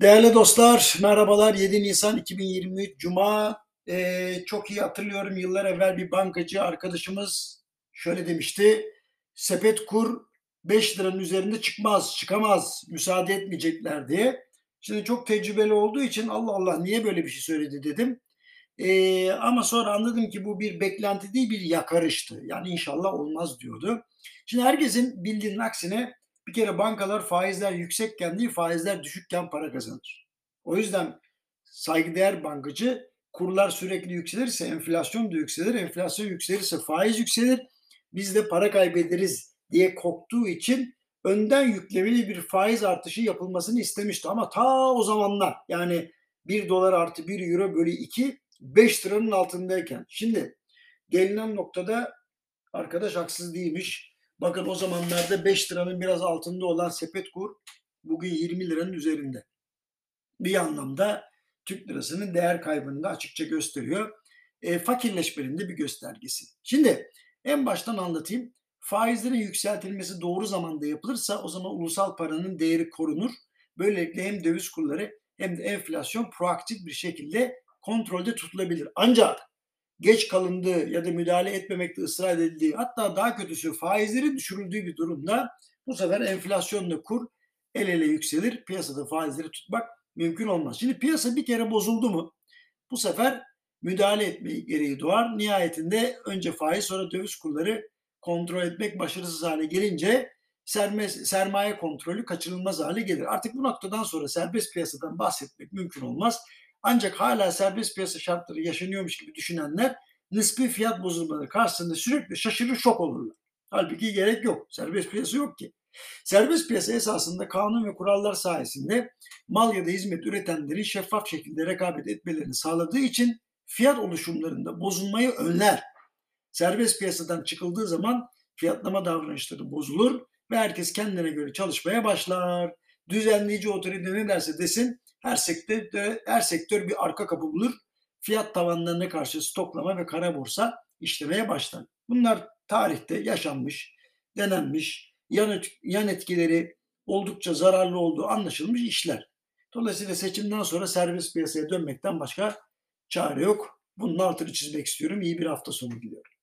Değerli dostlar, merhabalar. 7 Nisan 2023 Cuma. Ee, çok iyi hatırlıyorum yıllar evvel bir bankacı arkadaşımız şöyle demişti. Sepet kur 5 liranın üzerinde çıkmaz, çıkamaz, müsaade etmeyecekler diye. Şimdi çok tecrübeli olduğu için Allah Allah niye böyle bir şey söyledi dedim. Ee, ama sonra anladım ki bu bir beklenti değil bir yakarıştı. Yani inşallah olmaz diyordu. Şimdi herkesin bildiğinin aksine bir kere bankalar faizler yüksekken değil faizler düşükken para kazanır. O yüzden saygıdeğer bankacı kurlar sürekli yükselirse enflasyon da yükselir. Enflasyon yükselirse faiz yükselir. Biz de para kaybederiz diye korktuğu için önden yüklemeli bir faiz artışı yapılmasını istemişti. Ama ta o zamanlar yani 1 dolar artı 1 euro bölü 2 5 liranın altındayken. Şimdi gelinen noktada arkadaş haksız değilmiş. Bakın o zamanlarda 5 liranın biraz altında olan sepet kur bugün 20 liranın üzerinde. Bir anlamda Türk lirasının değer kaybını da açıkça gösteriyor. E, fakirleşmenin de bir göstergesi. Şimdi en baştan anlatayım. Faizlerin yükseltilmesi doğru zamanda yapılırsa o zaman ulusal paranın değeri korunur. Böylelikle hem döviz kurları hem de enflasyon proaktif bir şekilde kontrolde tutulabilir. Ancak geç kalındığı ya da müdahale etmemekte ısrar edildiği hatta daha kötüsü faizlerin düşürüldüğü bir durumda bu sefer enflasyonla kur el ele yükselir. Piyasada faizleri tutmak mümkün olmaz. Şimdi piyasa bir kere bozuldu mu bu sefer müdahale etme gereği doğar. Nihayetinde önce faiz sonra döviz kurları kontrol etmek başarısız hale gelince sermaye, sermaye kontrolü kaçınılmaz hale gelir. Artık bu noktadan sonra serbest piyasadan bahsetmek mümkün olmaz. Ancak hala serbest piyasa şartları yaşanıyormuş gibi düşünenler nispi fiyat bozulmaları karşısında sürekli şaşırır şok olurlar. Halbuki gerek yok. Serbest piyasa yok ki. Serbest piyasa esasında kanun ve kurallar sayesinde mal ya da hizmet üretenlerin şeffaf şekilde rekabet etmelerini sağladığı için fiyat oluşumlarında bozulmayı önler. Serbest piyasadan çıkıldığı zaman fiyatlama davranışları bozulur ve herkes kendine göre çalışmaya başlar. Düzenleyici otorite ne derse desin her sektörde her sektör bir arka kapı bulur. Fiyat tavanlarına karşı stoklama ve kara borsa işlemeye başlar. Bunlar tarihte yaşanmış, denenmiş, yan, yan etkileri oldukça zararlı olduğu anlaşılmış işler. Dolayısıyla seçimden sonra serbest piyasaya dönmekten başka çare yok. Bunun altını çizmek istiyorum. İyi bir hafta sonu diliyorum.